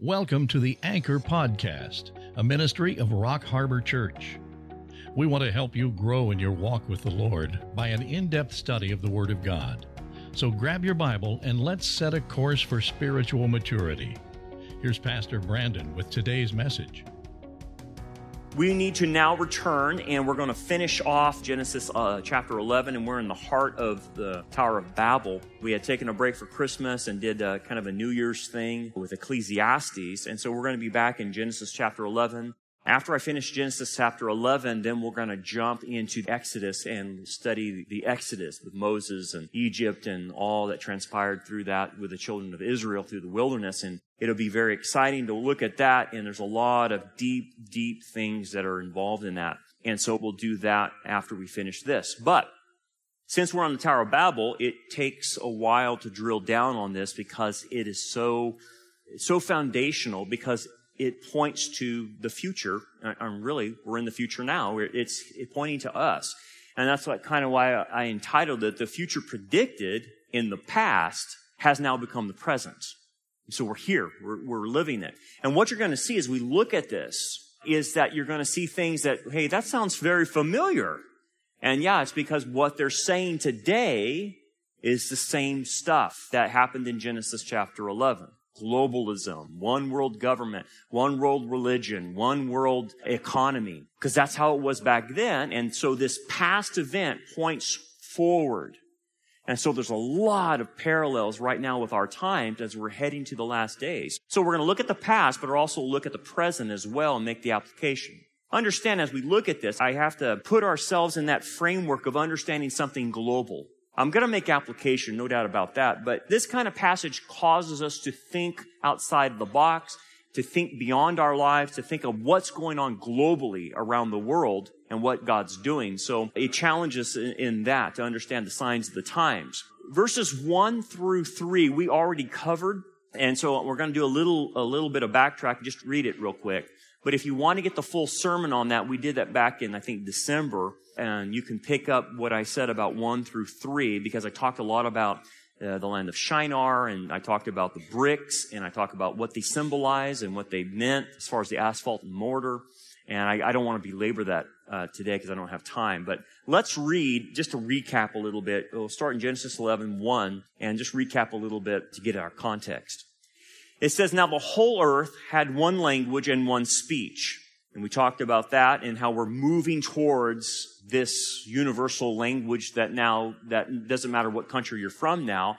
Welcome to the Anchor Podcast, a ministry of Rock Harbor Church. We want to help you grow in your walk with the Lord by an in depth study of the Word of God. So grab your Bible and let's set a course for spiritual maturity. Here's Pastor Brandon with today's message we need to now return and we're going to finish off Genesis uh, chapter 11 and we're in the heart of the Tower of Babel. We had taken a break for Christmas and did uh, kind of a New Year's thing with Ecclesiastes. And so we're going to be back in Genesis chapter 11 after I finish Genesis chapter 11, then we're going to jump into Exodus and study the Exodus with Moses and Egypt and all that transpired through that with the children of Israel through the wilderness. And it'll be very exciting to look at that. And there's a lot of deep, deep things that are involved in that. And so we'll do that after we finish this. But since we're on the Tower of Babel, it takes a while to drill down on this because it is so, so foundational because it points to the future. And really, we're in the future now. It's pointing to us. And that's what kind of why I entitled it, The Future Predicted in the Past Has Now Become the Present. So we're here. We're, we're living it. And what you're going to see as we look at this is that you're going to see things that, hey, that sounds very familiar. And yeah, it's because what they're saying today is the same stuff that happened in Genesis chapter 11 globalism, one world government, one world religion, one world economy, because that's how it was back then. And so this past event points forward. And so there's a lot of parallels right now with our times as we're heading to the last days. So we're going to look at the past, but also look at the present as well and make the application. Understand as we look at this, I have to put ourselves in that framework of understanding something global. I'm going to make application, no doubt about that, but this kind of passage causes us to think outside the box, to think beyond our lives, to think of what's going on globally around the world and what God's doing. So it challenges in, in that to understand the signs of the times. Verses one through three, we already covered. And so we're going to do a little, a little bit of backtrack. Just read it real quick. But if you want to get the full sermon on that, we did that back in, I think, December and you can pick up what I said about one through three because I talked a lot about uh, the land of Shinar and I talked about the bricks and I talked about what they symbolize and what they meant as far as the asphalt and mortar. And I, I don't want to belabor that uh, today because I don't have time. But let's read just to recap a little bit. We'll start in Genesis 11, 1 and just recap a little bit to get our context. It says, Now the whole earth had one language and one speech. And we talked about that and how we're moving towards this universal language that now, that doesn't matter what country you're from now,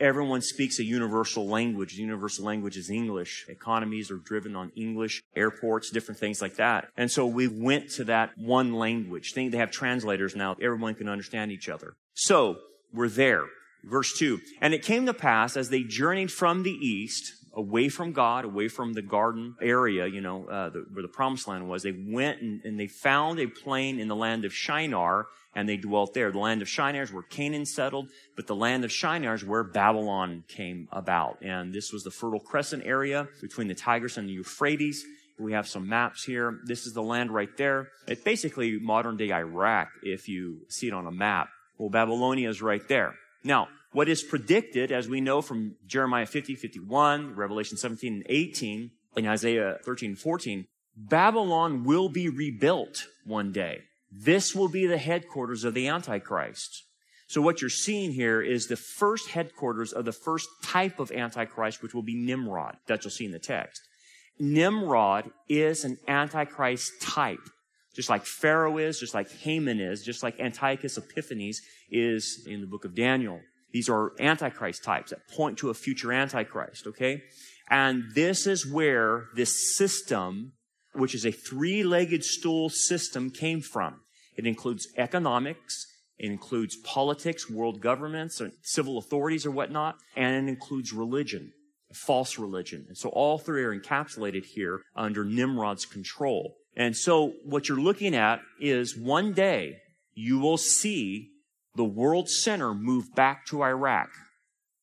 everyone speaks a universal language. The universal language is English. Economies are driven on English, airports, different things like that. And so we went to that one language. They have translators now. Everyone can understand each other. So we're there. Verse two. And it came to pass as they journeyed from the east, away from God, away from the garden area, you know, uh, the, where the promised land was. They went and, and, they found a plain in the land of Shinar and they dwelt there. The land of Shinar is where Canaan settled, but the land of Shinar is where Babylon came about. And this was the Fertile Crescent area between the Tigris and the Euphrates. We have some maps here. This is the land right there. It's basically modern day Iraq if you see it on a map. Well, Babylonia is right there. Now, what is predicted, as we know from Jeremiah 50, 51, Revelation 17 and 18, and Isaiah 13 and 14, Babylon will be rebuilt one day. This will be the headquarters of the Antichrist. So what you're seeing here is the first headquarters of the first type of Antichrist, which will be Nimrod, that you'll see in the text. Nimrod is an Antichrist type. Just like Pharaoh is, just like Haman is, just like Antiochus Epiphanes is in the book of Daniel. These are Antichrist types that point to a future Antichrist, okay? And this is where this system, which is a three-legged stool system, came from. It includes economics, it includes politics, world governments, or civil authorities or whatnot, and it includes religion, false religion. And so all three are encapsulated here under Nimrod's control. And so what you're looking at is one day you will see the world center move back to Iraq.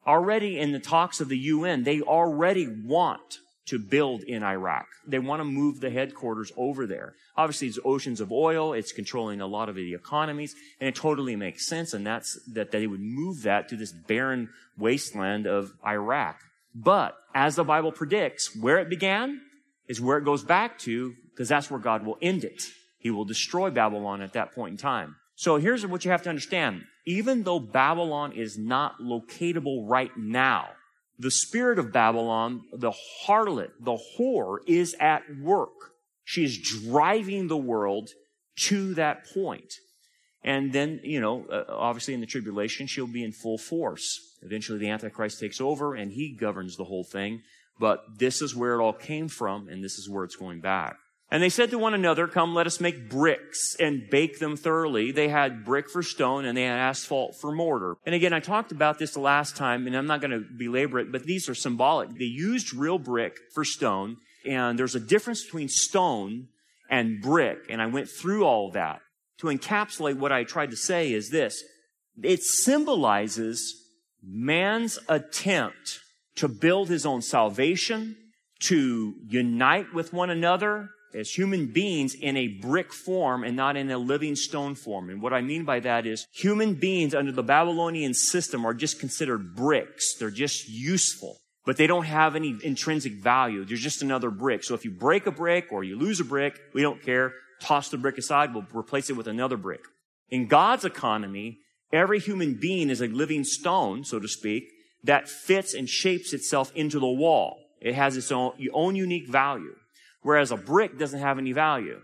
Already in the talks of the UN, they already want to build in Iraq. They want to move the headquarters over there. Obviously, it's oceans of oil. It's controlling a lot of the economies, and it totally makes sense. And that's that they would move that to this barren wasteland of Iraq. But as the Bible predicts, where it began is where it goes back to, because that's where God will end it. He will destroy Babylon at that point in time. So here's what you have to understand. Even though Babylon is not locatable right now, the spirit of Babylon, the harlot, the whore is at work. She is driving the world to that point. And then, you know, uh, obviously in the tribulation, she'll be in full force. Eventually the Antichrist takes over and he governs the whole thing. But this is where it all came from and this is where it's going back. And they said to one another, come, let us make bricks and bake them thoroughly. They had brick for stone and they had asphalt for mortar. And again, I talked about this the last time and I'm not going to belabor it, but these are symbolic. They used real brick for stone and there's a difference between stone and brick. And I went through all that to encapsulate what I tried to say is this. It symbolizes man's attempt to build his own salvation, to unite with one another as human beings in a brick form and not in a living stone form. And what I mean by that is human beings under the Babylonian system are just considered bricks. They're just useful, but they don't have any intrinsic value. They're just another brick. So if you break a brick or you lose a brick, we don't care. Toss the brick aside. We'll replace it with another brick. In God's economy, every human being is a living stone, so to speak, that fits and shapes itself into the wall. It has its own, own unique value, whereas a brick doesn't have any value.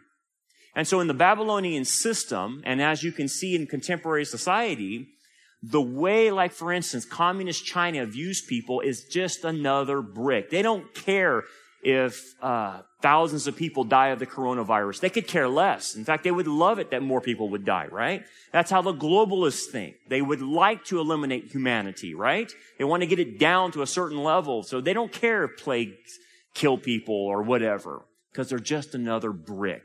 And so in the Babylonian system, and as you can see in contemporary society, the way, like for instance, communist China views people is just another brick. They don't care if uh, thousands of people die of the coronavirus. They could care less. In fact, they would love it that more people would die, right? That's how the globalists think. They would like to eliminate humanity, right? They want to get it down to a certain level. So they don't care if plagues kill people or whatever, because they're just another brick.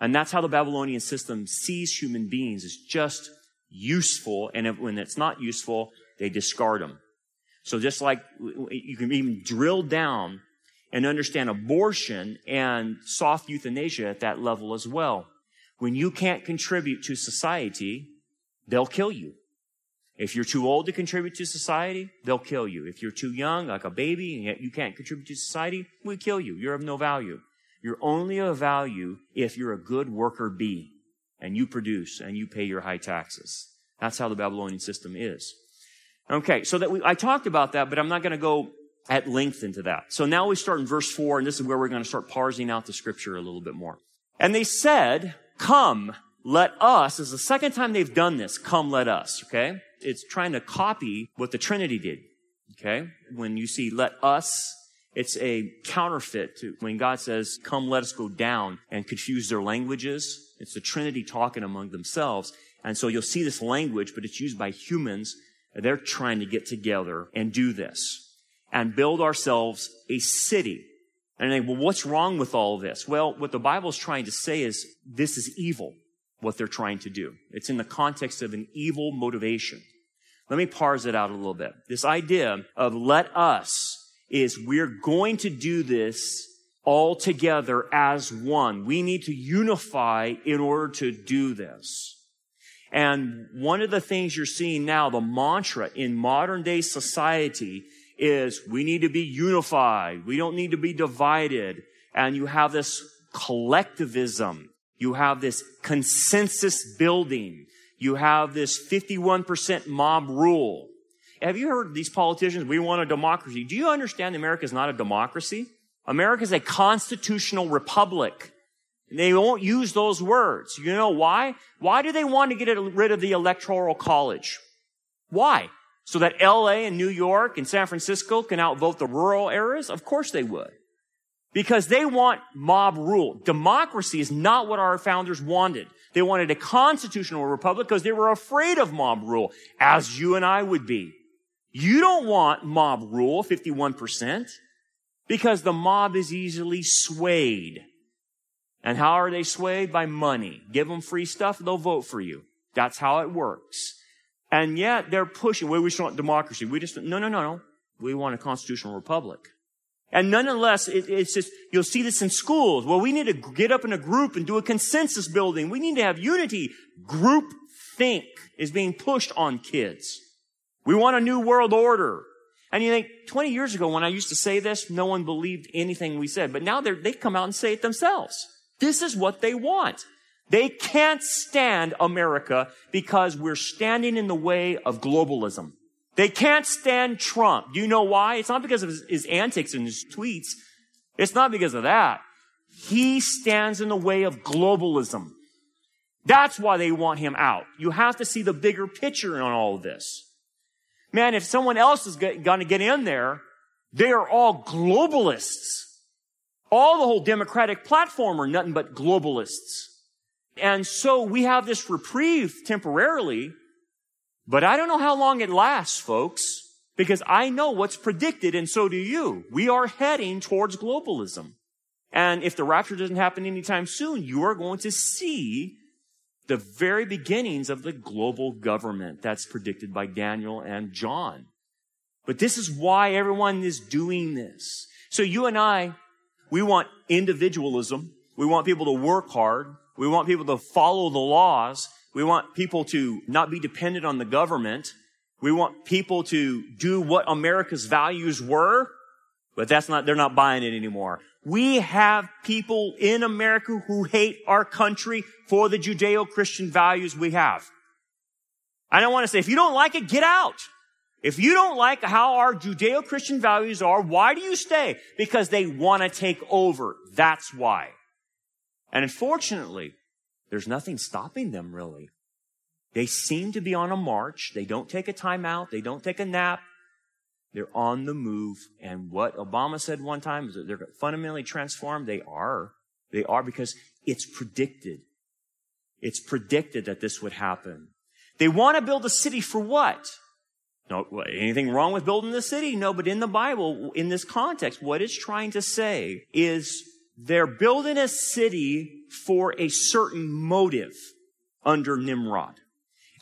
And that's how the Babylonian system sees human beings as just useful. And if, when it's not useful, they discard them. So just like you can even drill down and understand abortion and soft euthanasia at that level as well. When you can't contribute to society, they'll kill you. If you're too old to contribute to society, they'll kill you. If you're too young, like a baby, and yet you can't contribute to society, we kill you. You're of no value. You're only of value if you're a good worker bee and you produce and you pay your high taxes. That's how the Babylonian system is. Okay, so that we, I talked about that, but I'm not going to go at length into that. So now we start in verse four, and this is where we're going to start parsing out the scripture a little bit more. And they said, come, let us, is the second time they've done this, come, let us, okay? It's trying to copy what the Trinity did, okay? When you see let us, it's a counterfeit to when God says, come, let us go down and confuse their languages. It's the Trinity talking among themselves. And so you'll see this language, but it's used by humans. They're trying to get together and do this and build ourselves a city. And they, well, what's wrong with all this? Well, what the Bible is trying to say is this is evil, what they're trying to do. It's in the context of an evil motivation. Let me parse it out a little bit. This idea of let us is we're going to do this all together as one. We need to unify in order to do this. And one of the things you're seeing now, the mantra in modern day society is we need to be unified. We don't need to be divided. And you have this collectivism. You have this consensus building. You have this 51% mob rule. Have you heard these politicians? We want a democracy. Do you understand America is not a democracy? America is a constitutional republic. They won't use those words. You know why? Why do they want to get rid of the electoral college? Why? so that LA and New York and San Francisco can outvote the rural areas? Of course they would. Because they want mob rule. Democracy is not what our founders wanted. They wanted a constitutional republic because they were afraid of mob rule, as you and I would be. You don't want mob rule, 51%, because the mob is easily swayed. And how are they swayed? By money. Give them free stuff, they'll vote for you. That's how it works. And yet they're pushing, well, we just want democracy. We just, no, no, no, no. We want a constitutional republic. And nonetheless, it, it's just, you'll see this in schools. Well, we need to get up in a group and do a consensus building. We need to have unity. Group think is being pushed on kids. We want a new world order. And you think, 20 years ago when I used to say this, no one believed anything we said. But now they come out and say it themselves. This is what they want. They can't stand America because we're standing in the way of globalism. They can't stand Trump. Do you know why? It's not because of his, his antics and his tweets. It's not because of that. He stands in the way of globalism. That's why they want him out. You have to see the bigger picture on all of this. Man, if someone else is going to get in there, they are all globalists. All the whole Democratic platform are nothing but globalists. And so we have this reprieve temporarily, but I don't know how long it lasts, folks, because I know what's predicted and so do you. We are heading towards globalism. And if the rapture doesn't happen anytime soon, you are going to see the very beginnings of the global government that's predicted by Daniel and John. But this is why everyone is doing this. So you and I, we want individualism. We want people to work hard. We want people to follow the laws. We want people to not be dependent on the government. We want people to do what America's values were, but that's not, they're not buying it anymore. We have people in America who hate our country for the Judeo-Christian values we have. I don't want to say, if you don't like it, get out. If you don't like how our Judeo-Christian values are, why do you stay? Because they want to take over. That's why. And unfortunately, there's nothing stopping them really. They seem to be on a march. They don't take a time out. They don't take a nap. They're on the move. And what Obama said one time is that they're fundamentally transformed. They are. They are because it's predicted. It's predicted that this would happen. They want to build a city for what? No, anything wrong with building the city? No, but in the Bible, in this context, what it's trying to say is they're building a city for a certain motive under Nimrod.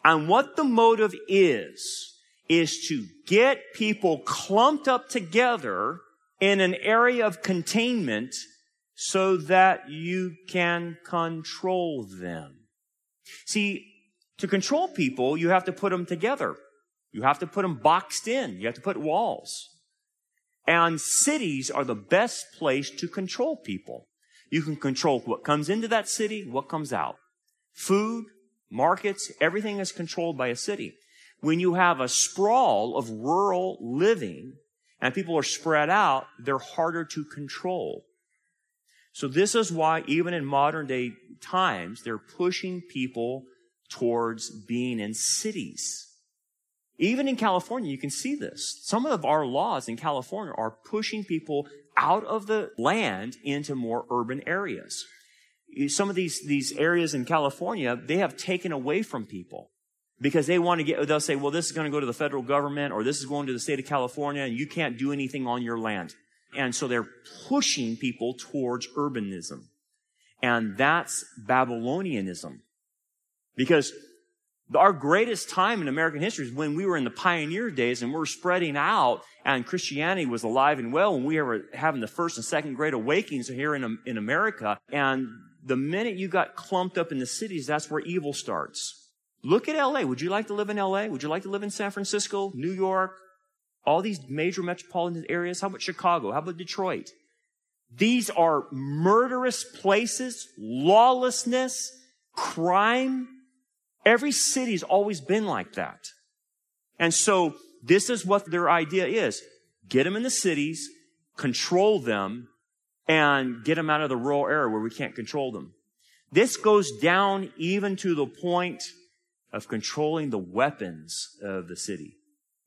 And what the motive is, is to get people clumped up together in an area of containment so that you can control them. See, to control people, you have to put them together. You have to put them boxed in. You have to put walls. And cities are the best place to control people. You can control what comes into that city, what comes out. Food, markets, everything is controlled by a city. When you have a sprawl of rural living and people are spread out, they're harder to control. So this is why even in modern day times, they're pushing people towards being in cities. Even in California, you can see this. Some of our laws in California are pushing people out of the land into more urban areas. Some of these, these areas in California, they have taken away from people because they want to get, they'll say, well, this is going to go to the federal government or this is going to the state of California and you can't do anything on your land. And so they're pushing people towards urbanism. And that's Babylonianism. Because our greatest time in American history is when we were in the pioneer days and we are spreading out and Christianity was alive and well when we were having the first and second great awakenings here in, in America. And the minute you got clumped up in the cities, that's where evil starts. Look at LA. Would you like to live in LA? Would you like to live in San Francisco, New York, all these major metropolitan areas? How about Chicago? How about Detroit? These are murderous places, lawlessness, crime. Every city's always been like that. And so this is what their idea is. Get them in the cities, control them, and get them out of the rural area where we can't control them. This goes down even to the point of controlling the weapons of the city.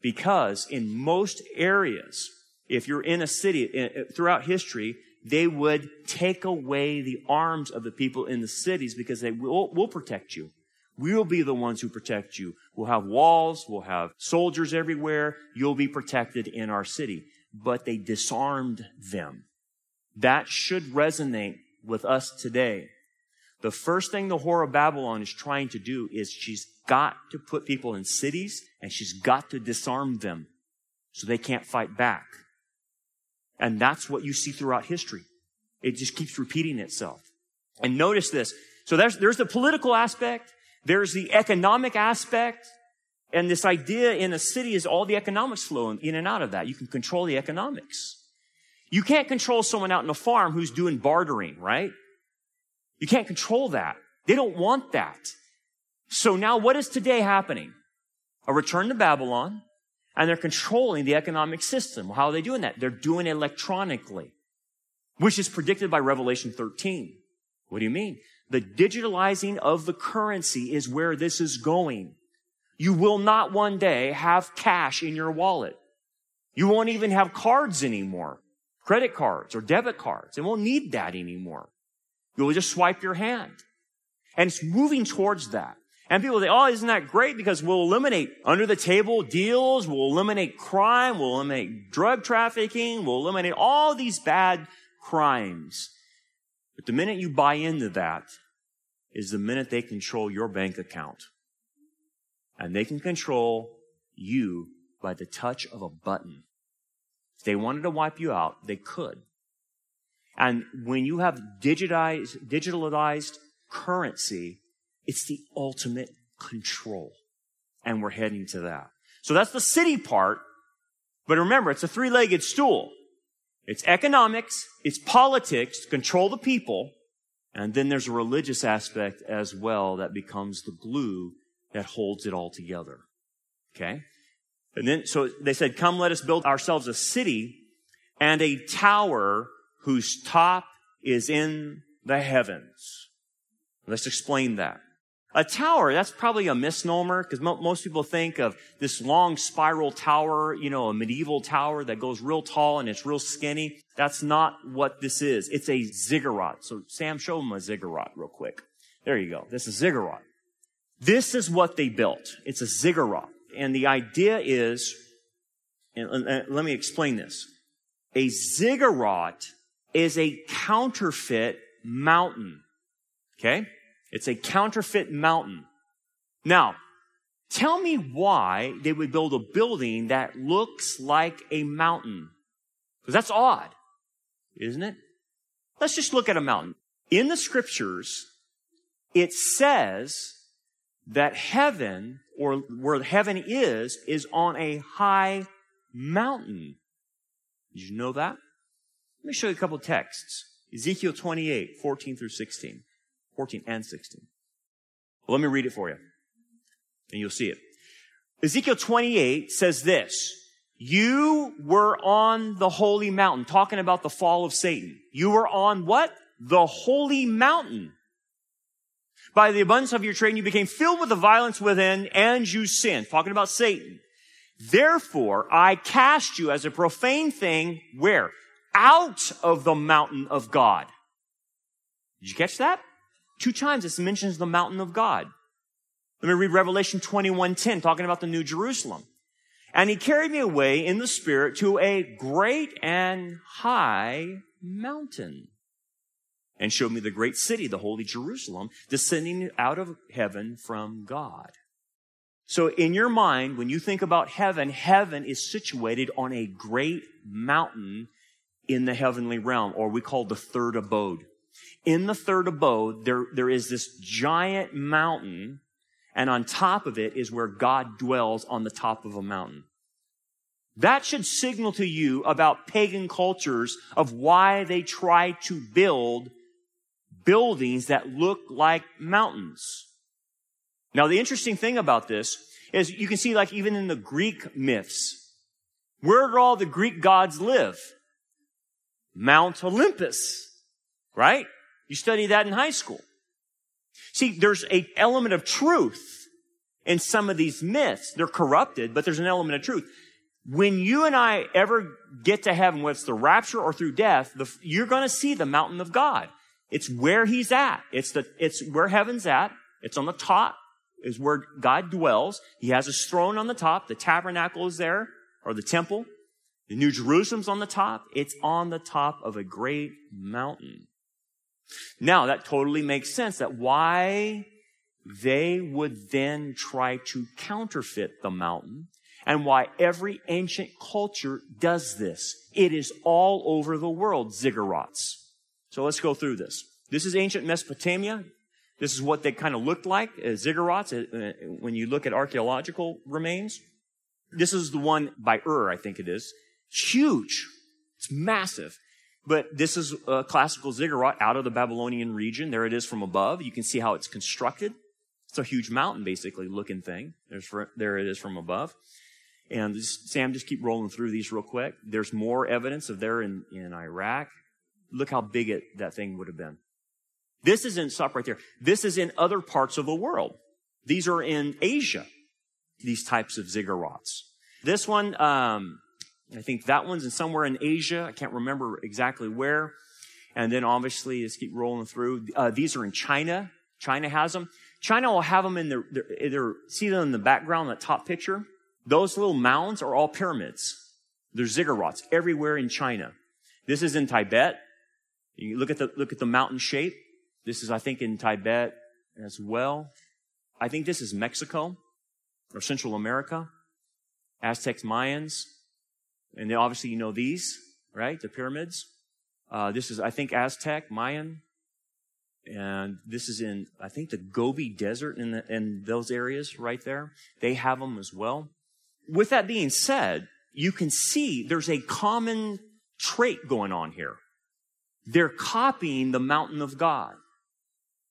Because in most areas, if you're in a city throughout history, they would take away the arms of the people in the cities because they will, will protect you. We'll be the ones who protect you. We'll have walls. We'll have soldiers everywhere. You'll be protected in our city. But they disarmed them. That should resonate with us today. The first thing the whore of Babylon is trying to do is she's got to put people in cities and she's got to disarm them so they can't fight back. And that's what you see throughout history. It just keeps repeating itself. And notice this. So there's, there's the political aspect. There's the economic aspect. And this idea in a city is all the economics flow in and out of that. You can control the economics. You can't control someone out in a farm who's doing bartering, right? You can't control that. They don't want that. So now what is today happening? A return to Babylon, and they're controlling the economic system. How are they doing that? They're doing it electronically, which is predicted by Revelation 13. What do you mean? The digitalizing of the currency is where this is going. You will not one day have cash in your wallet. You won't even have cards anymore. Credit cards or debit cards. It won't need that anymore. You'll just swipe your hand. And it's moving towards that. And people say, oh, isn't that great? Because we'll eliminate under the table deals, we'll eliminate crime, we'll eliminate drug trafficking, we'll eliminate all these bad crimes. But the minute you buy into that is the minute they control your bank account. And they can control you by the touch of a button. If they wanted to wipe you out, they could. And when you have digitized, digitalized currency, it's the ultimate control. And we're heading to that. So that's the city part. But remember, it's a three-legged stool. It's economics, it's politics control the people, and then there's a religious aspect as well that becomes the glue that holds it all together. Okay? And then, so they said, come let us build ourselves a city and a tower whose top is in the heavens. Let's explain that. A tower, that's probably a misnomer because mo- most people think of this long spiral tower, you know, a medieval tower that goes real tall and it's real skinny. That's not what this is. It's a ziggurat. So Sam, show them a ziggurat real quick. There you go. This is ziggurat. This is what they built. It's a ziggurat. And the idea is, and let me explain this. A ziggurat is a counterfeit mountain. Okay? It's a counterfeit mountain. Now, tell me why they would build a building that looks like a mountain. Because that's odd, isn't it? Let's just look at a mountain. In the scriptures, it says that heaven, or where heaven is, is on a high mountain. Did you know that? Let me show you a couple texts. Ezekiel 28, 14 through 16. 14 and 16. Well, let me read it for you. And you'll see it. Ezekiel 28 says this. You were on the holy mountain, talking about the fall of Satan. You were on what? The holy mountain. By the abundance of your trade, you became filled with the violence within, and you sinned. Talking about Satan. Therefore, I cast you as a profane thing, where? Out of the mountain of God. Did you catch that? Two times it mentions the mountain of God. Let me read Revelation 21:10, talking about the New Jerusalem. And he carried me away in the spirit to a great and high mountain and showed me the great city, the holy Jerusalem, descending out of heaven from God. So in your mind, when you think about heaven, heaven is situated on a great mountain in the heavenly realm, or we call the third abode. In the third abode, there, there is this giant mountain, and on top of it is where God dwells on the top of a mountain. That should signal to you about pagan cultures of why they try to build buildings that look like mountains. Now, the interesting thing about this is you can see like even in the Greek myths, where do all the Greek gods live? Mount Olympus, right? You study that in high school. See, there's an element of truth in some of these myths. They're corrupted, but there's an element of truth. When you and I ever get to heaven, whether it's the rapture or through death, the, you're going to see the mountain of God. It's where he's at. It's the, it's where heaven's at. It's on the top is where God dwells. He has his throne on the top. The tabernacle is there or the temple. The New Jerusalem's on the top. It's on the top of a great mountain. Now, that totally makes sense that why they would then try to counterfeit the mountain and why every ancient culture does this. It is all over the world, ziggurats. So let's go through this. This is ancient Mesopotamia. This is what they kind of looked like, uh, ziggurats, uh, when you look at archaeological remains. This is the one by Ur, I think it is. It's huge. It's massive. But this is a classical ziggurat out of the Babylonian region. There it is from above. You can see how it's constructed. It's a huge mountain, basically, looking thing. There's, there it is from above. And Sam, just keep rolling through these real quick. There's more evidence of there in, in Iraq. Look how big it, that thing would have been. This isn't stop right there. This is in other parts of the world. These are in Asia. These types of ziggurats. This one, um, I think that one's in somewhere in Asia. I can't remember exactly where. And then obviously, let's keep rolling through. Uh, these are in China. China has them. China will have them in their, their, their, see them in the background, that top picture. Those little mounds are all pyramids. They're ziggurats everywhere in China. This is in Tibet. You look at the, look at the mountain shape. This is, I think, in Tibet as well. I think this is Mexico or Central America. Aztecs, Mayans. And obviously you know these, right? The pyramids. Uh, this is, I think, Aztec, Mayan. And this is in, I think, the Gobi Desert in, the, in those areas right there. They have them as well. With that being said, you can see there's a common trait going on here. They're copying the mountain of God.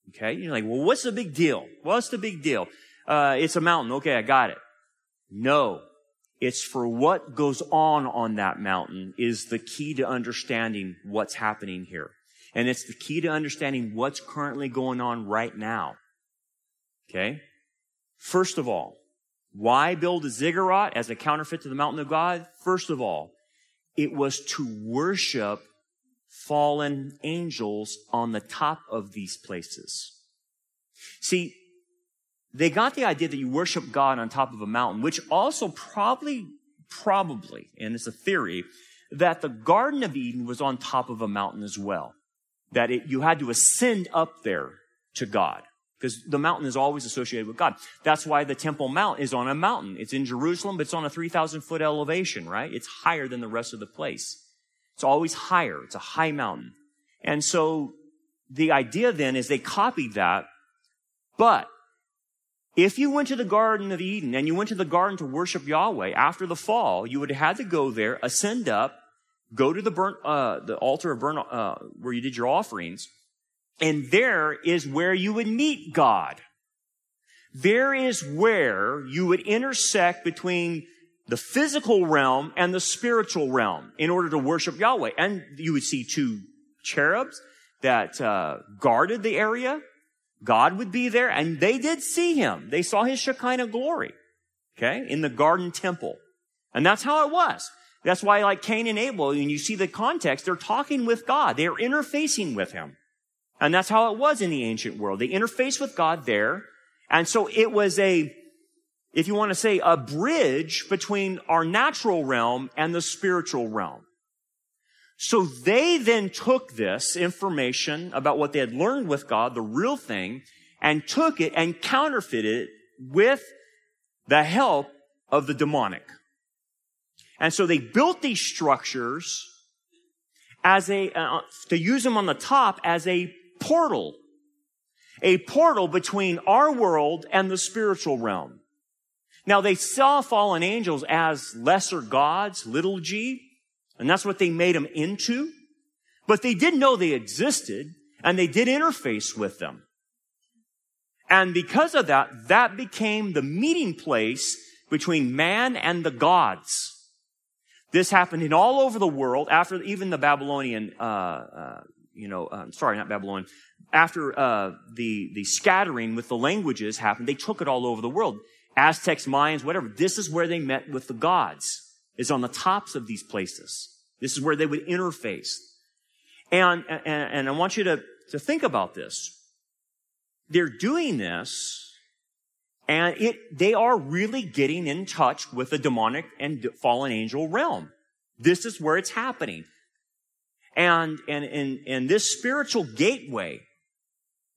Okay? You're like, well, what's the big deal? What's the big deal? Uh, it's a mountain. Okay, I got it. No. It's for what goes on on that mountain is the key to understanding what's happening here. And it's the key to understanding what's currently going on right now. Okay? First of all, why build a ziggurat as a counterfeit to the mountain of God? First of all, it was to worship fallen angels on the top of these places. See, they got the idea that you worship God on top of a mountain, which also probably, probably, and it's a theory, that the Garden of Eden was on top of a mountain as well. That it, you had to ascend up there to God. Because the mountain is always associated with God. That's why the Temple Mount is on a mountain. It's in Jerusalem, but it's on a 3,000 foot elevation, right? It's higher than the rest of the place. It's always higher. It's a high mountain. And so the idea then is they copied that, but if you went to the Garden of Eden and you went to the garden to worship Yahweh after the fall, you would have had to go there, ascend up, go to the burnt, uh, the altar of burnt, uh, where you did your offerings, and there is where you would meet God. There is where you would intersect between the physical realm and the spiritual realm in order to worship Yahweh. And you would see two cherubs that uh, guarded the area God would be there, and they did see him. They saw his Shekinah glory, okay, in the garden temple. And that's how it was. That's why, like Cain and Abel, and you see the context, they're talking with God. They're interfacing with him. And that's how it was in the ancient world. They interfaced with God there. And so it was a, if you want to say, a bridge between our natural realm and the spiritual realm. So they then took this information about what they had learned with God, the real thing, and took it and counterfeited it with the help of the demonic. And so they built these structures as a, uh, to use them on the top as a portal. A portal between our world and the spiritual realm. Now they saw fallen angels as lesser gods, little g, and that's what they made them into. But they did know they existed and they did interface with them. And because of that, that became the meeting place between man and the gods. This happened in all over the world after even the Babylonian, uh, uh, you know, uh, sorry, not Babylon. After uh, the the scattering with the languages happened, they took it all over the world. Aztecs, Mayans, whatever. This is where they met with the gods. Is on the tops of these places. This is where they would interface. And, and, and I want you to, to think about this. They're doing this and it, they are really getting in touch with the demonic and fallen angel realm. This is where it's happening. And, and, and, and this spiritual gateway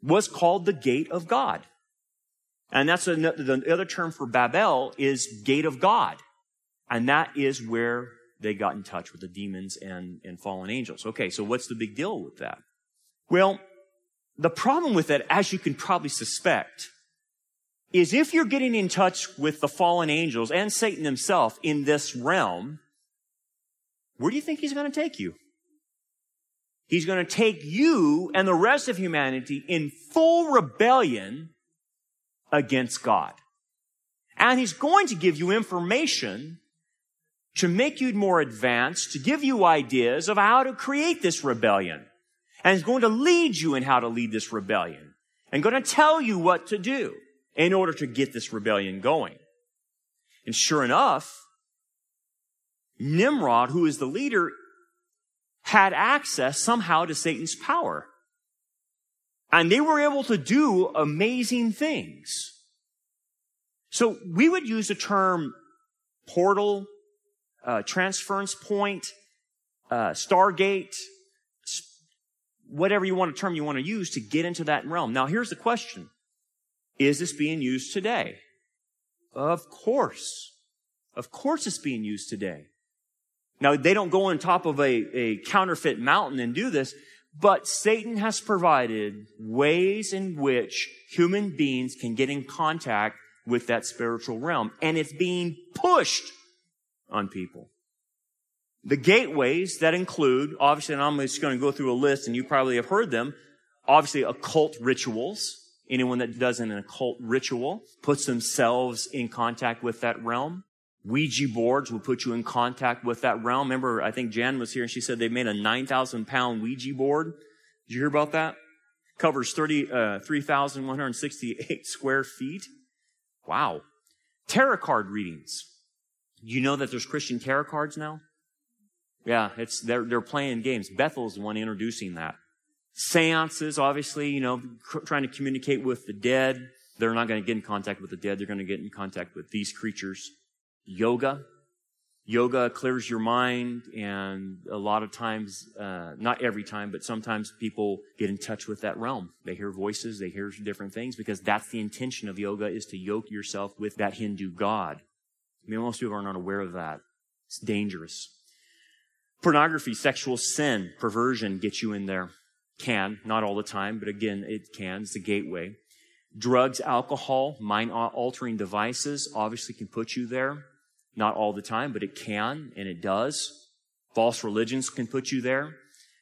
was called the gate of God. And that's a, the other term for Babel is gate of God. And that is where they got in touch with the demons and, and fallen angels. Okay, so what's the big deal with that? Well, The problem with that, as you can probably suspect, is if you're getting in touch with the fallen angels and Satan himself in this realm, where do you think he's going to take you? He's going to take you and the rest of humanity in full rebellion against God. And he's going to give you information to make you more advanced, to give you ideas of how to create this rebellion. And he's going to lead you in how to lead this rebellion and going to tell you what to do in order to get this rebellion going. And sure enough, Nimrod, who is the leader, had access somehow to Satan's power. And they were able to do amazing things. So we would use the term portal, uh, transference point, uh, Stargate, whatever you want to term you want to use to get into that realm. Now here's the question. Is this being used today? Of course. Of course it's being used today. Now, they don't go on top of a, a counterfeit mountain and do this, but Satan has provided ways in which human beings can get in contact with that spiritual realm. And it's being pushed on people. The gateways that include, obviously, and I'm just going to go through a list and you probably have heard them, obviously occult rituals. Anyone that does an occult ritual puts themselves in contact with that realm. Ouija boards will put you in contact with that realm. Remember, I think Jan was here and she said they made a 9,000 pound Ouija board. Did you hear about that? Covers 30, uh, 3,168 square feet. Wow. Tarot card readings. You know that there's Christian tarot cards now? Yeah, it's, they're, they're playing games. Bethel's the one introducing that. Seances, obviously, you know, cr- trying to communicate with the dead. They're not going to get in contact with the dead. They're going to get in contact with these creatures yoga. Yoga clears your mind, and a lot of times, uh, not every time, but sometimes people get in touch with that realm. They hear voices, they hear different things, because that's the intention of yoga is to yoke yourself with that Hindu god. I mean, most people are not aware of that. It's dangerous. Pornography, sexual sin, perversion gets you in there. Can, not all the time, but again, it can. It's the gateway. Drugs, alcohol, mind altering devices obviously can put you there. Not all the time, but it can and it does. False religions can put you there.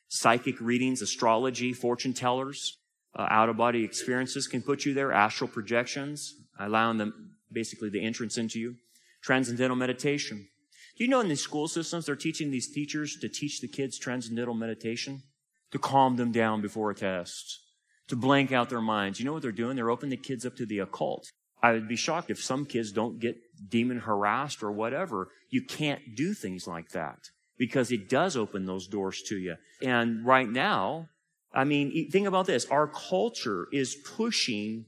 Psychic readings, astrology, fortune tellers, uh, out of body experiences can put you there. Astral projections, allowing them basically the entrance into you. Transcendental meditation. Do you know in these school systems they're teaching these teachers to teach the kids transcendental meditation? To calm them down before a test. To blank out their minds. You know what they're doing? They're opening the kids up to the occult. I would be shocked if some kids don't get demon harassed or whatever. You can't do things like that because it does open those doors to you. And right now, I mean, think about this. Our culture is pushing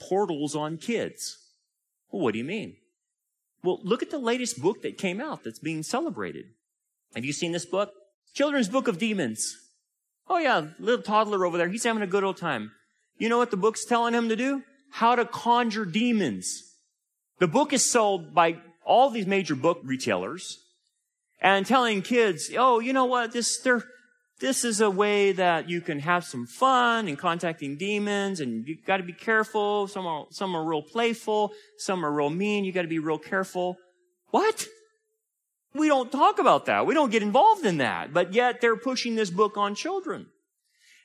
portals on kids. Well, what do you mean? Well, look at the latest book that came out that's being celebrated. Have you seen this book? Children's Book of Demons. Oh yeah, little toddler over there. He's having a good old time. You know what the book's telling him to do? how to conjure demons. The book is sold by all these major book retailers and telling kids, oh, you know what, this, this is a way that you can have some fun in contacting demons and you gotta be careful. Some are, some are real playful. Some are real mean. You gotta be real careful. What? We don't talk about that. We don't get involved in that. But yet they're pushing this book on children.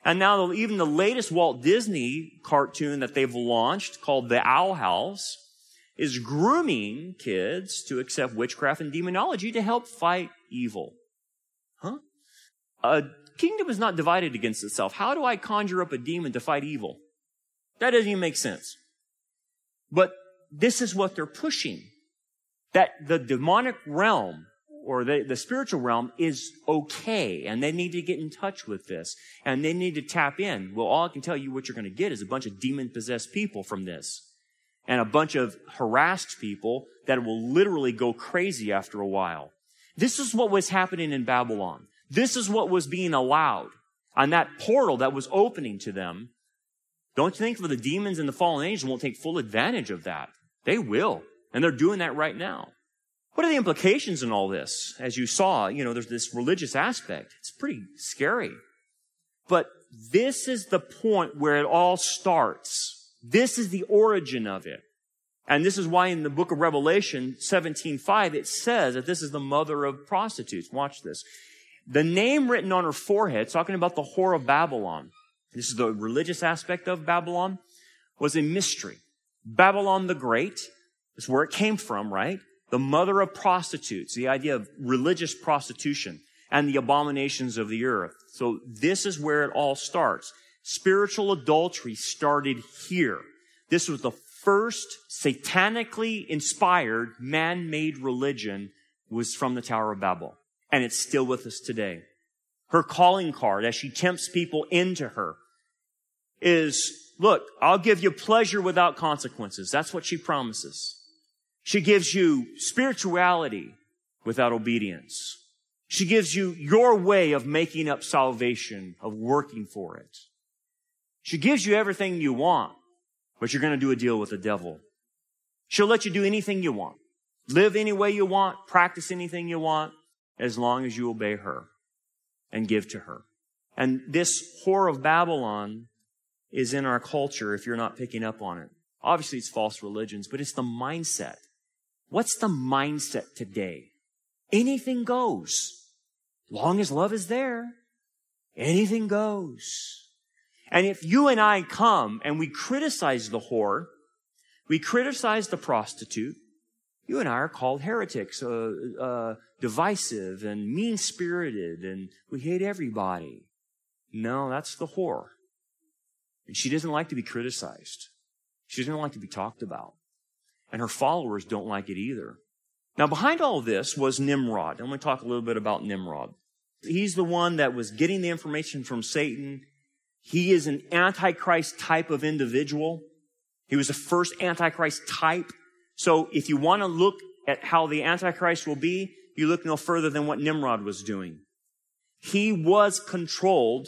And now even the latest Walt Disney cartoon that they've launched called The Owl House is grooming kids to accept witchcraft and demonology to help fight evil. Huh? A kingdom is not divided against itself. How do I conjure up a demon to fight evil? That doesn't even make sense. But this is what they're pushing. That the demonic realm or the, the spiritual realm is okay and they need to get in touch with this and they need to tap in. Well, all I can tell you what you're going to get is a bunch of demon possessed people from this and a bunch of harassed people that will literally go crazy after a while. This is what was happening in Babylon. This is what was being allowed on that portal that was opening to them. Don't you think for the demons and the fallen angels won't take full advantage of that? They will. And they're doing that right now. What are the implications in all this? As you saw, you know, there's this religious aspect. It's pretty scary. But this is the point where it all starts. This is the origin of it. And this is why in the book of Revelation 17:5 it says that this is the mother of prostitutes. Watch this. The name written on her forehead, talking about the whore of Babylon. This is the religious aspect of Babylon, was a mystery. Babylon the Great is where it came from, right? The mother of prostitutes, the idea of religious prostitution and the abominations of the earth. So this is where it all starts. Spiritual adultery started here. This was the first satanically inspired man-made religion was from the Tower of Babel. And it's still with us today. Her calling card as she tempts people into her is, look, I'll give you pleasure without consequences. That's what she promises. She gives you spirituality without obedience. She gives you your way of making up salvation, of working for it. She gives you everything you want, but you're going to do a deal with the devil. She'll let you do anything you want. Live any way you want, practice anything you want, as long as you obey her and give to her. And this whore of Babylon is in our culture if you're not picking up on it. Obviously, it's false religions, but it's the mindset. What's the mindset today? Anything goes. Long as love is there, anything goes. And if you and I come and we criticize the whore, we criticize the prostitute, you and I are called heretics, uh, uh, divisive and mean spirited, and we hate everybody. No, that's the whore. And she doesn't like to be criticized. She doesn't like to be talked about. And her followers don't like it either. Now, behind all this was Nimrod. I'm going to talk a little bit about Nimrod. He's the one that was getting the information from Satan. He is an antichrist type of individual. He was the first antichrist type. So if you want to look at how the antichrist will be, you look no further than what Nimrod was doing. He was controlled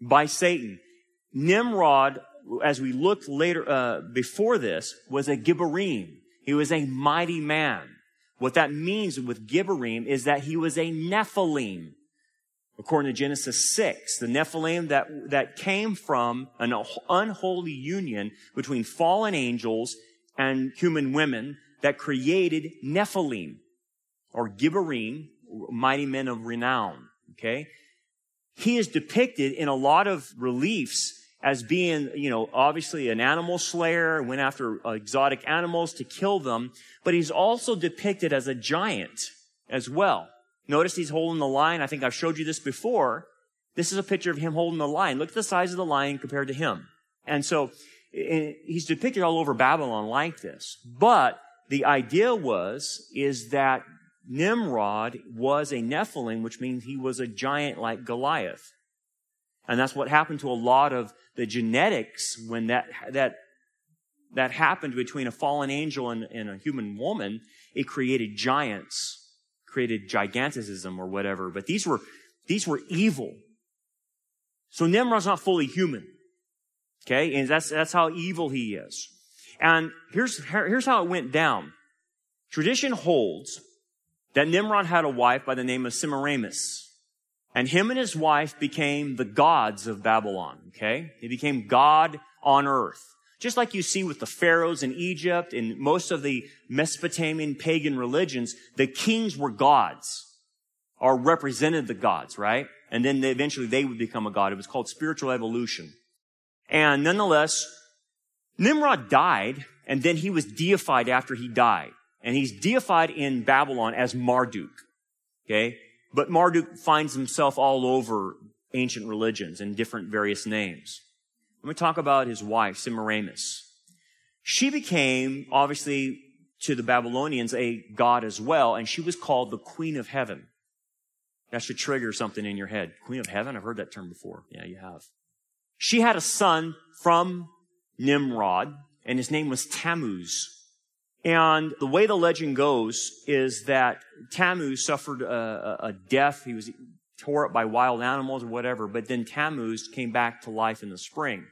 by Satan. Nimrod, as we looked later, uh, before this, was a Gibborim. He was a mighty man. What that means with Gibborim is that he was a Nephilim. According to Genesis 6, the Nephilim that, that came from an unholy union between fallen angels and human women that created Nephilim or Gibborim, mighty men of renown. Okay. He is depicted in a lot of reliefs as being, you know, obviously an animal slayer, went after uh, exotic animals to kill them, but he's also depicted as a giant as well. Notice he's holding the lion. I think I've showed you this before. This is a picture of him holding the lion. Look at the size of the lion compared to him. And so eh, he's depicted all over Babylon like this. But the idea was, is that Nimrod was a Nephilim, which means he was a giant like Goliath. And that's what happened to a lot of the genetics when that, that, that happened between a fallen angel and, and a human woman. It created giants, created giganticism or whatever. But these were, these were evil. So Nimrod's not fully human. Okay. And that's, that's how evil he is. And here's, here's how it went down. Tradition holds that Nimrod had a wife by the name of Semiramis. And him and his wife became the gods of Babylon, okay? He became God on earth. Just like you see with the pharaohs in Egypt and most of the Mesopotamian pagan religions, the kings were gods or represented the gods, right? And then they, eventually they would become a god. It was called spiritual evolution. And nonetheless, Nimrod died and then he was deified after he died. And he's deified in Babylon as Marduk. Okay? But Marduk finds himself all over ancient religions in different various names. Let me talk about his wife, Semiramis. She became, obviously, to the Babylonians, a god as well, and she was called the Queen of Heaven. That should trigger something in your head. Queen of Heaven? I've heard that term before. Yeah, you have. She had a son from Nimrod, and his name was Tammuz. And the way the legend goes is that Tammuz suffered a, a, death. He was tore up by wild animals or whatever, but then Tammuz came back to life in the spring.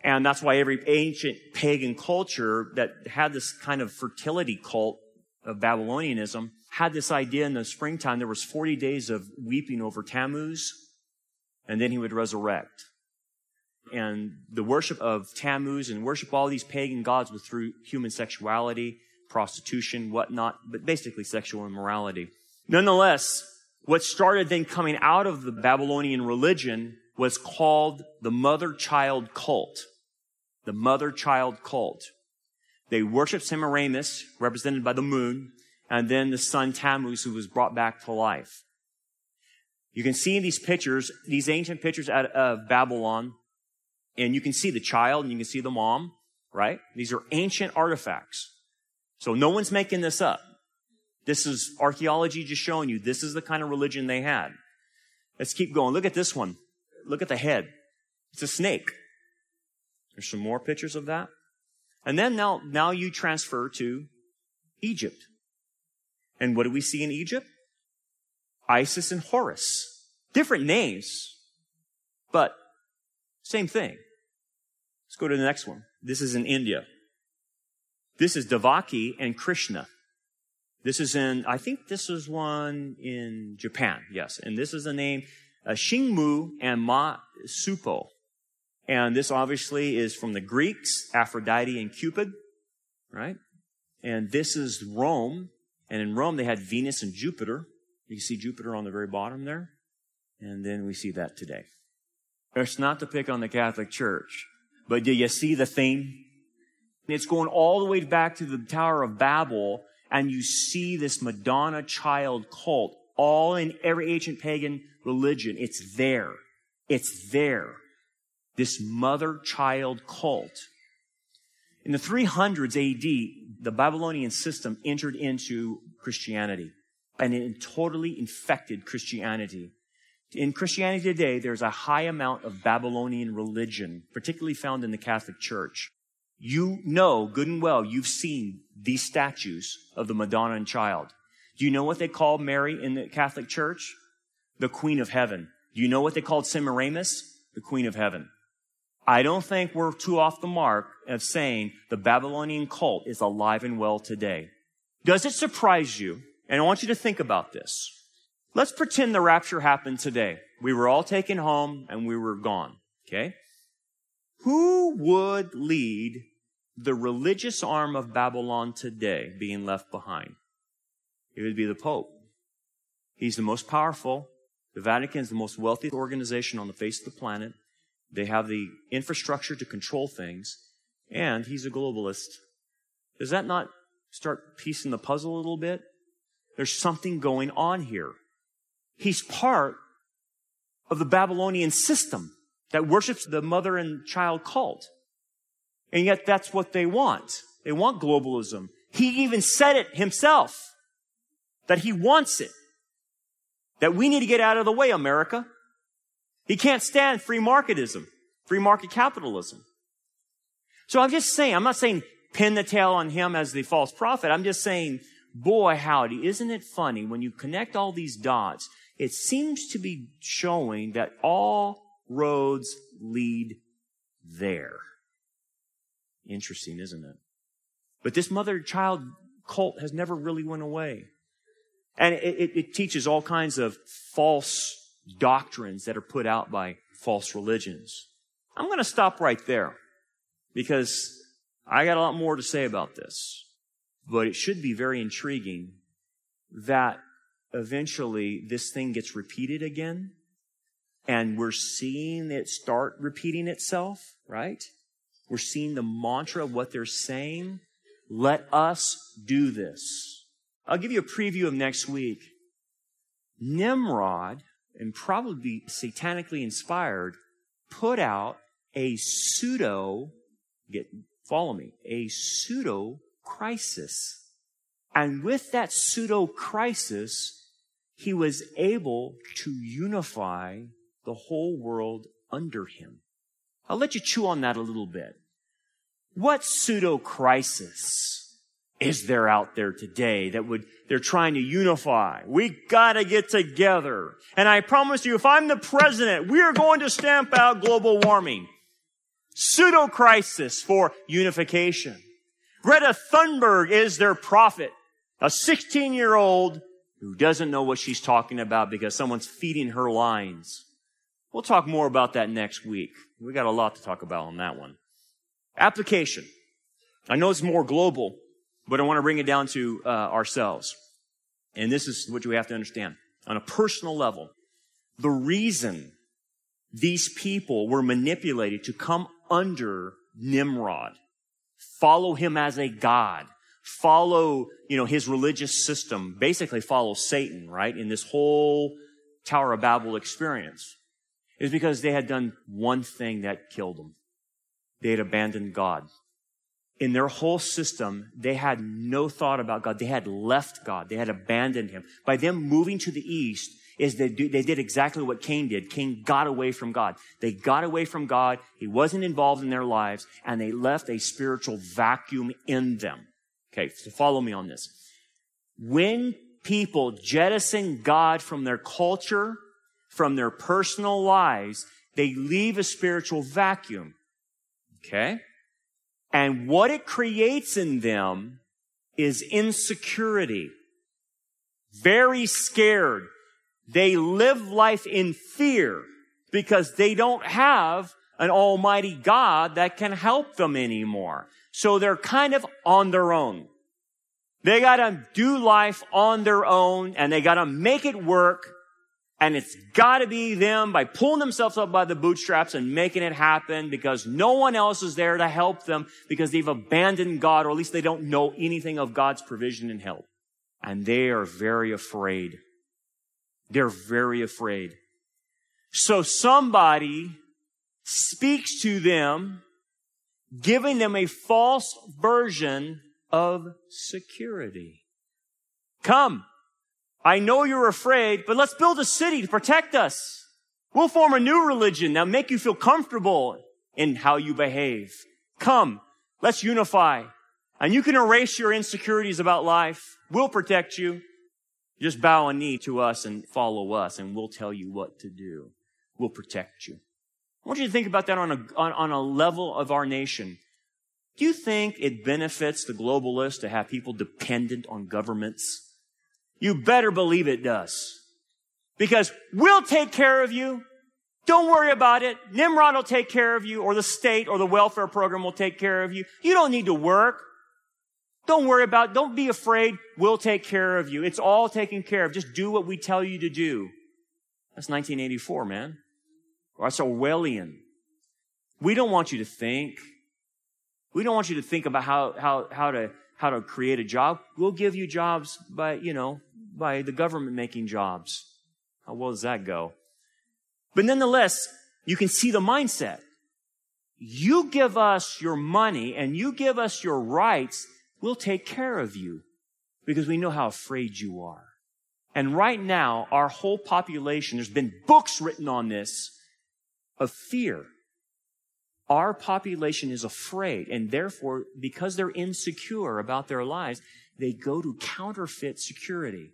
And that's why every ancient pagan culture that had this kind of fertility cult of Babylonianism had this idea in the springtime. There was 40 days of weeping over Tammuz. and then he would resurrect. And the worship of Tammuz and worship all these pagan gods was through human sexuality, prostitution, whatnot, but basically sexual immorality. Nonetheless, what started then coming out of the Babylonian religion was called the mother-child cult. The mother-child cult. They worshiped Semiramis, represented by the moon, and then the son Tammuz, who was brought back to life. You can see in these pictures, these ancient pictures of Babylon, and you can see the child and you can see the mom, right? These are ancient artifacts. So no one's making this up. This is archaeology just showing you this is the kind of religion they had. Let's keep going. Look at this one. Look at the head. It's a snake. There's some more pictures of that. And then now, now you transfer to Egypt. And what do we see in Egypt? Isis and Horus. Different names, but same thing. Let's go to the next one. This is in India. This is Devaki and Krishna. This is in, I think this is one in Japan, yes. And this is the name uh, Shingmu and Ma Supo. And this obviously is from the Greeks, Aphrodite and Cupid, right? And this is Rome. And in Rome, they had Venus and Jupiter. You see Jupiter on the very bottom there. And then we see that today. It's not to pick on the Catholic Church, but do you see the theme? It's going all the way back to the Tower of Babel, and you see this Madonna child cult all in every ancient pagan religion. It's there. It's there. This mother child cult. In the 300s AD, the Babylonian system entered into Christianity and it totally infected Christianity. In Christianity today, there's a high amount of Babylonian religion, particularly found in the Catholic Church. You know good and well, you've seen these statues of the Madonna and Child. Do you know what they call Mary in the Catholic Church? The Queen of Heaven. Do you know what they called Semiramis? The Queen of Heaven. I don't think we're too off the mark of saying the Babylonian cult is alive and well today. Does it surprise you? And I want you to think about this. Let's pretend the rapture happened today. We were all taken home and we were gone. Okay? Who would lead the religious arm of Babylon today being left behind? It would be the Pope. He's the most powerful. The Vatican is the most wealthy organization on the face of the planet. They have the infrastructure to control things, and he's a globalist. Does that not start piecing the puzzle a little bit? There's something going on here. He's part of the Babylonian system that worships the mother and child cult. And yet that's what they want. They want globalism. He even said it himself that he wants it. That we need to get out of the way, America. He can't stand free marketism, free market capitalism. So I'm just saying, I'm not saying pin the tail on him as the false prophet. I'm just saying, boy, howdy, isn't it funny when you connect all these dots? It seems to be showing that all roads lead there. Interesting, isn't it? But this mother-child cult has never really went away. And it, it, it teaches all kinds of false doctrines that are put out by false religions. I'm going to stop right there because I got a lot more to say about this. But it should be very intriguing that eventually this thing gets repeated again and we're seeing it start repeating itself, right? We're seeing the mantra of what they're saying. Let us do this. I'll give you a preview of next week. Nimrod, and probably satanically inspired, put out a pseudo, get, follow me, a pseudo crisis. And with that pseudo crisis, he was able to unify the whole world under him. I'll let you chew on that a little bit. What pseudo crisis is there out there today that would, they're trying to unify? We gotta get together. And I promise you, if I'm the president, we are going to stamp out global warming. Pseudo crisis for unification. Greta Thunberg is their prophet. A 16 year old who doesn't know what she's talking about because someone's feeding her lines. We'll talk more about that next week. We got a lot to talk about on that one. Application. I know it's more global, but I want to bring it down to uh, ourselves. And this is what we have to understand. On a personal level, the reason these people were manipulated to come under Nimrod, follow him as a god, follow, you know, his religious system, basically follow Satan, right? In this whole Tower of Babel experience is because they had done one thing that killed them. They had abandoned God. In their whole system, they had no thought about God. They had left God. They had abandoned Him. By them moving to the east, is they, do, they did exactly what Cain did. Cain got away from God. They got away from God. He wasn't involved in their lives and they left a spiritual vacuum in them. Okay, so follow me on this. When people jettison God from their culture, from their personal lives, they leave a spiritual vacuum. Okay? And what it creates in them is insecurity. Very scared. They live life in fear because they don't have an almighty God that can help them anymore. So they're kind of on their own. They gotta do life on their own and they gotta make it work and it's gotta be them by pulling themselves up by the bootstraps and making it happen because no one else is there to help them because they've abandoned God or at least they don't know anything of God's provision and help. And they are very afraid. They're very afraid. So somebody speaks to them, giving them a false version of security. Come. I know you're afraid, but let's build a city to protect us. We'll form a new religion that make you feel comfortable in how you behave. Come. Let's unify. And you can erase your insecurities about life. We'll protect you. Just bow a knee to us and follow us and we'll tell you what to do. We'll protect you. I want you to think about that on a, on, on a level of our nation. Do you think it benefits the globalists to have people dependent on governments? You better believe it does. Because we'll take care of you. Don't worry about it. Nimrod will take care of you, or the state or the welfare program will take care of you. You don't need to work. Don't worry about it. Don't be afraid. We'll take care of you. It's all taken care of. Just do what we tell you to do. That's 1984, man. That's Orwellian. We don't want you to think. We don't want you to think about how, how, how to, how to create a job. We'll give you jobs by, you know, by the government making jobs. How well does that go? But nonetheless, you can see the mindset. You give us your money and you give us your rights, we'll take care of you because we know how afraid you are. And right now, our whole population, there's been books written on this of fear. Our population is afraid, and therefore, because they're insecure about their lives, they go to counterfeit security.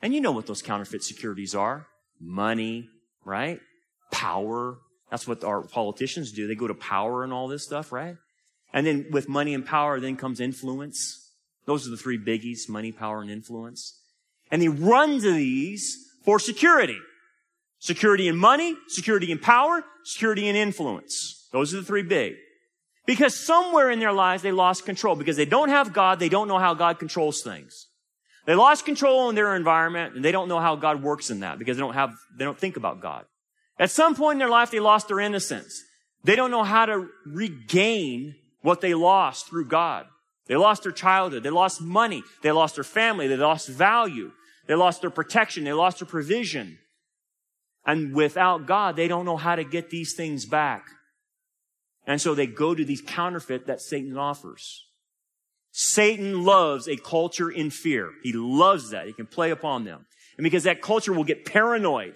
And you know what those counterfeit securities are money, right? Power. That's what our politicians do. They go to power and all this stuff, right? And then with money and power, then comes influence. Those are the three biggies money, power, and influence. And they run to these for security. Security in money, security in power, security in influence. Those are the three big. Because somewhere in their lives they lost control. Because they don't have God, they don't know how God controls things. They lost control in their environment and they don't know how God works in that because they don't have, they don't think about God. At some point in their life, they lost their innocence. They don't know how to regain what they lost through God. They lost their childhood. They lost money. They lost their family. They lost value. They lost their protection. They lost their provision. And without God, they don't know how to get these things back. And so they go to these counterfeit that Satan offers. Satan loves a culture in fear. He loves that. He can play upon them. And because that culture will get paranoid,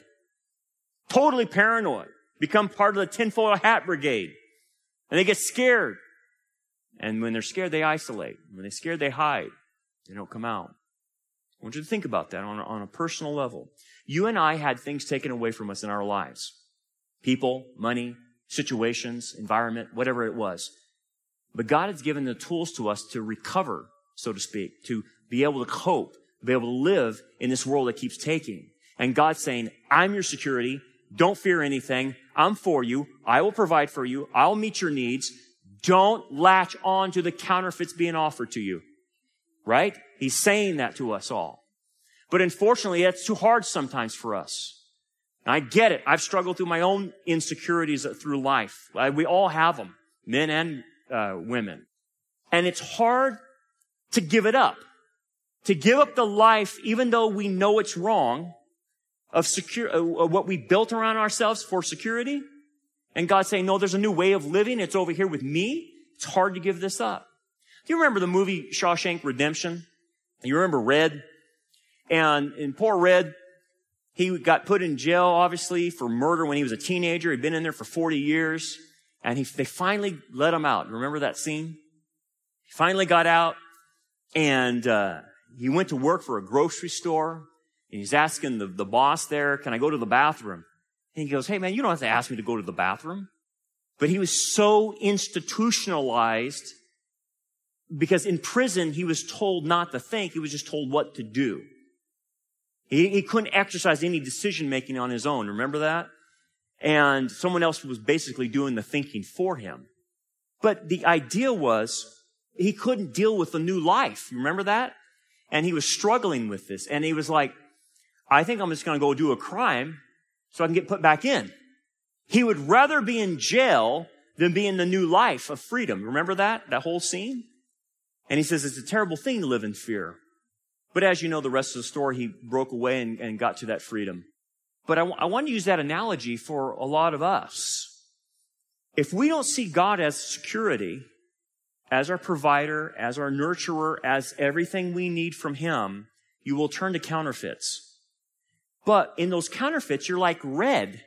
totally paranoid, become part of the tinfoil hat brigade. And they get scared. And when they're scared, they isolate. When they're scared, they hide. They don't come out. I want you to think about that on a, on a personal level. You and I had things taken away from us in our lives. People, money, situations, environment, whatever it was. But God has given the tools to us to recover, so to speak, to be able to cope, be able to live in this world that keeps taking. And God's saying, I'm your security. Don't fear anything. I'm for you. I will provide for you. I'll meet your needs. Don't latch on to the counterfeits being offered to you. Right? He's saying that to us all. But unfortunately, that's too hard sometimes for us. And I get it. I've struggled through my own insecurities through life. We all have them, men and uh, women. And it's hard to give it up. To give up the life, even though we know it's wrong, of secure, uh, what we built around ourselves for security. And God saying, no, there's a new way of living. It's over here with me. It's hard to give this up. Do you remember the movie Shawshank Redemption? You remember Red? And in poor Red, he got put in jail, obviously, for murder when he was a teenager. He'd been in there for 40 years. And he, they finally let him out. Remember that scene? He finally got out and, uh, he went to work for a grocery store and he's asking the, the boss there, can I go to the bathroom? And he goes, hey man, you don't have to ask me to go to the bathroom. But he was so institutionalized because in prison he was told not to think, he was just told what to do. He, he couldn't exercise any decision making on his own. Remember that? And someone else was basically doing the thinking for him. But the idea was he couldn't deal with the new life. You remember that? And he was struggling with this. And he was like, I think I'm just going to go do a crime so I can get put back in. He would rather be in jail than be in the new life of freedom. Remember that? That whole scene? And he says it's a terrible thing to live in fear. But as you know, the rest of the story, he broke away and, and got to that freedom. But I, w- I want to use that analogy for a lot of us. If we don't see God as security, as our provider, as our nurturer, as everything we need from Him, you will turn to counterfeits. But in those counterfeits, you're like Red.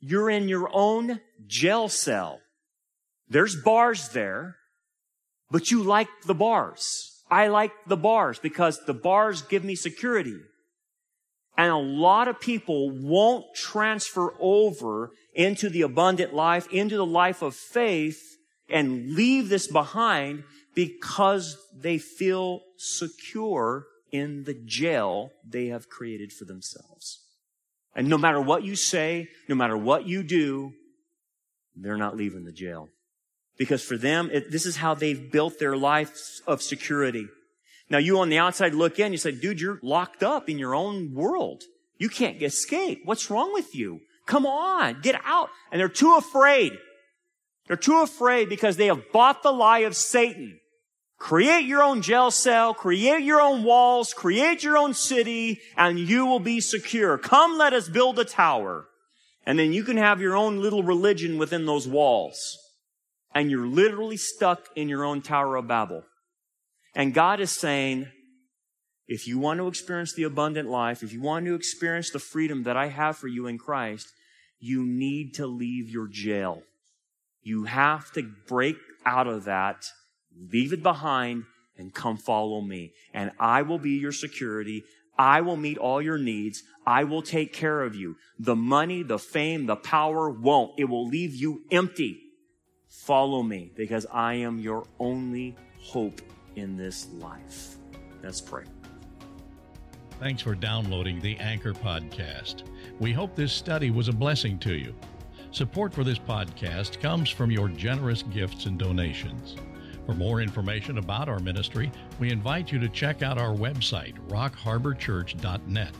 You're in your own jail cell. There's bars there, but you like the bars. I like the bars because the bars give me security. And a lot of people won't transfer over into the abundant life, into the life of faith and leave this behind because they feel secure in the jail they have created for themselves. And no matter what you say, no matter what you do, they're not leaving the jail. Because for them, it, this is how they've built their life of security. Now you on the outside look in, you say, dude, you're locked up in your own world. You can't escape. What's wrong with you? Come on, get out. And they're too afraid. They're too afraid because they have bought the lie of Satan. Create your own jail cell, create your own walls, create your own city, and you will be secure. Come, let us build a tower. And then you can have your own little religion within those walls. And you're literally stuck in your own Tower of Babel. And God is saying, if you want to experience the abundant life, if you want to experience the freedom that I have for you in Christ, you need to leave your jail. You have to break out of that Leave it behind and come follow me. And I will be your security. I will meet all your needs. I will take care of you. The money, the fame, the power won't. It will leave you empty. Follow me because I am your only hope in this life. Let's pray. Thanks for downloading the Anchor Podcast. We hope this study was a blessing to you. Support for this podcast comes from your generous gifts and donations. For more information about our ministry, we invite you to check out our website, rockharborchurch.net.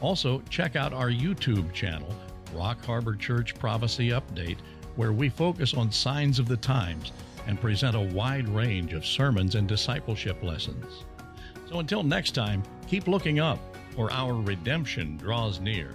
Also, check out our YouTube channel, Rock Harbor Church Prophecy Update, where we focus on signs of the times and present a wide range of sermons and discipleship lessons. So until next time, keep looking up, for our redemption draws near.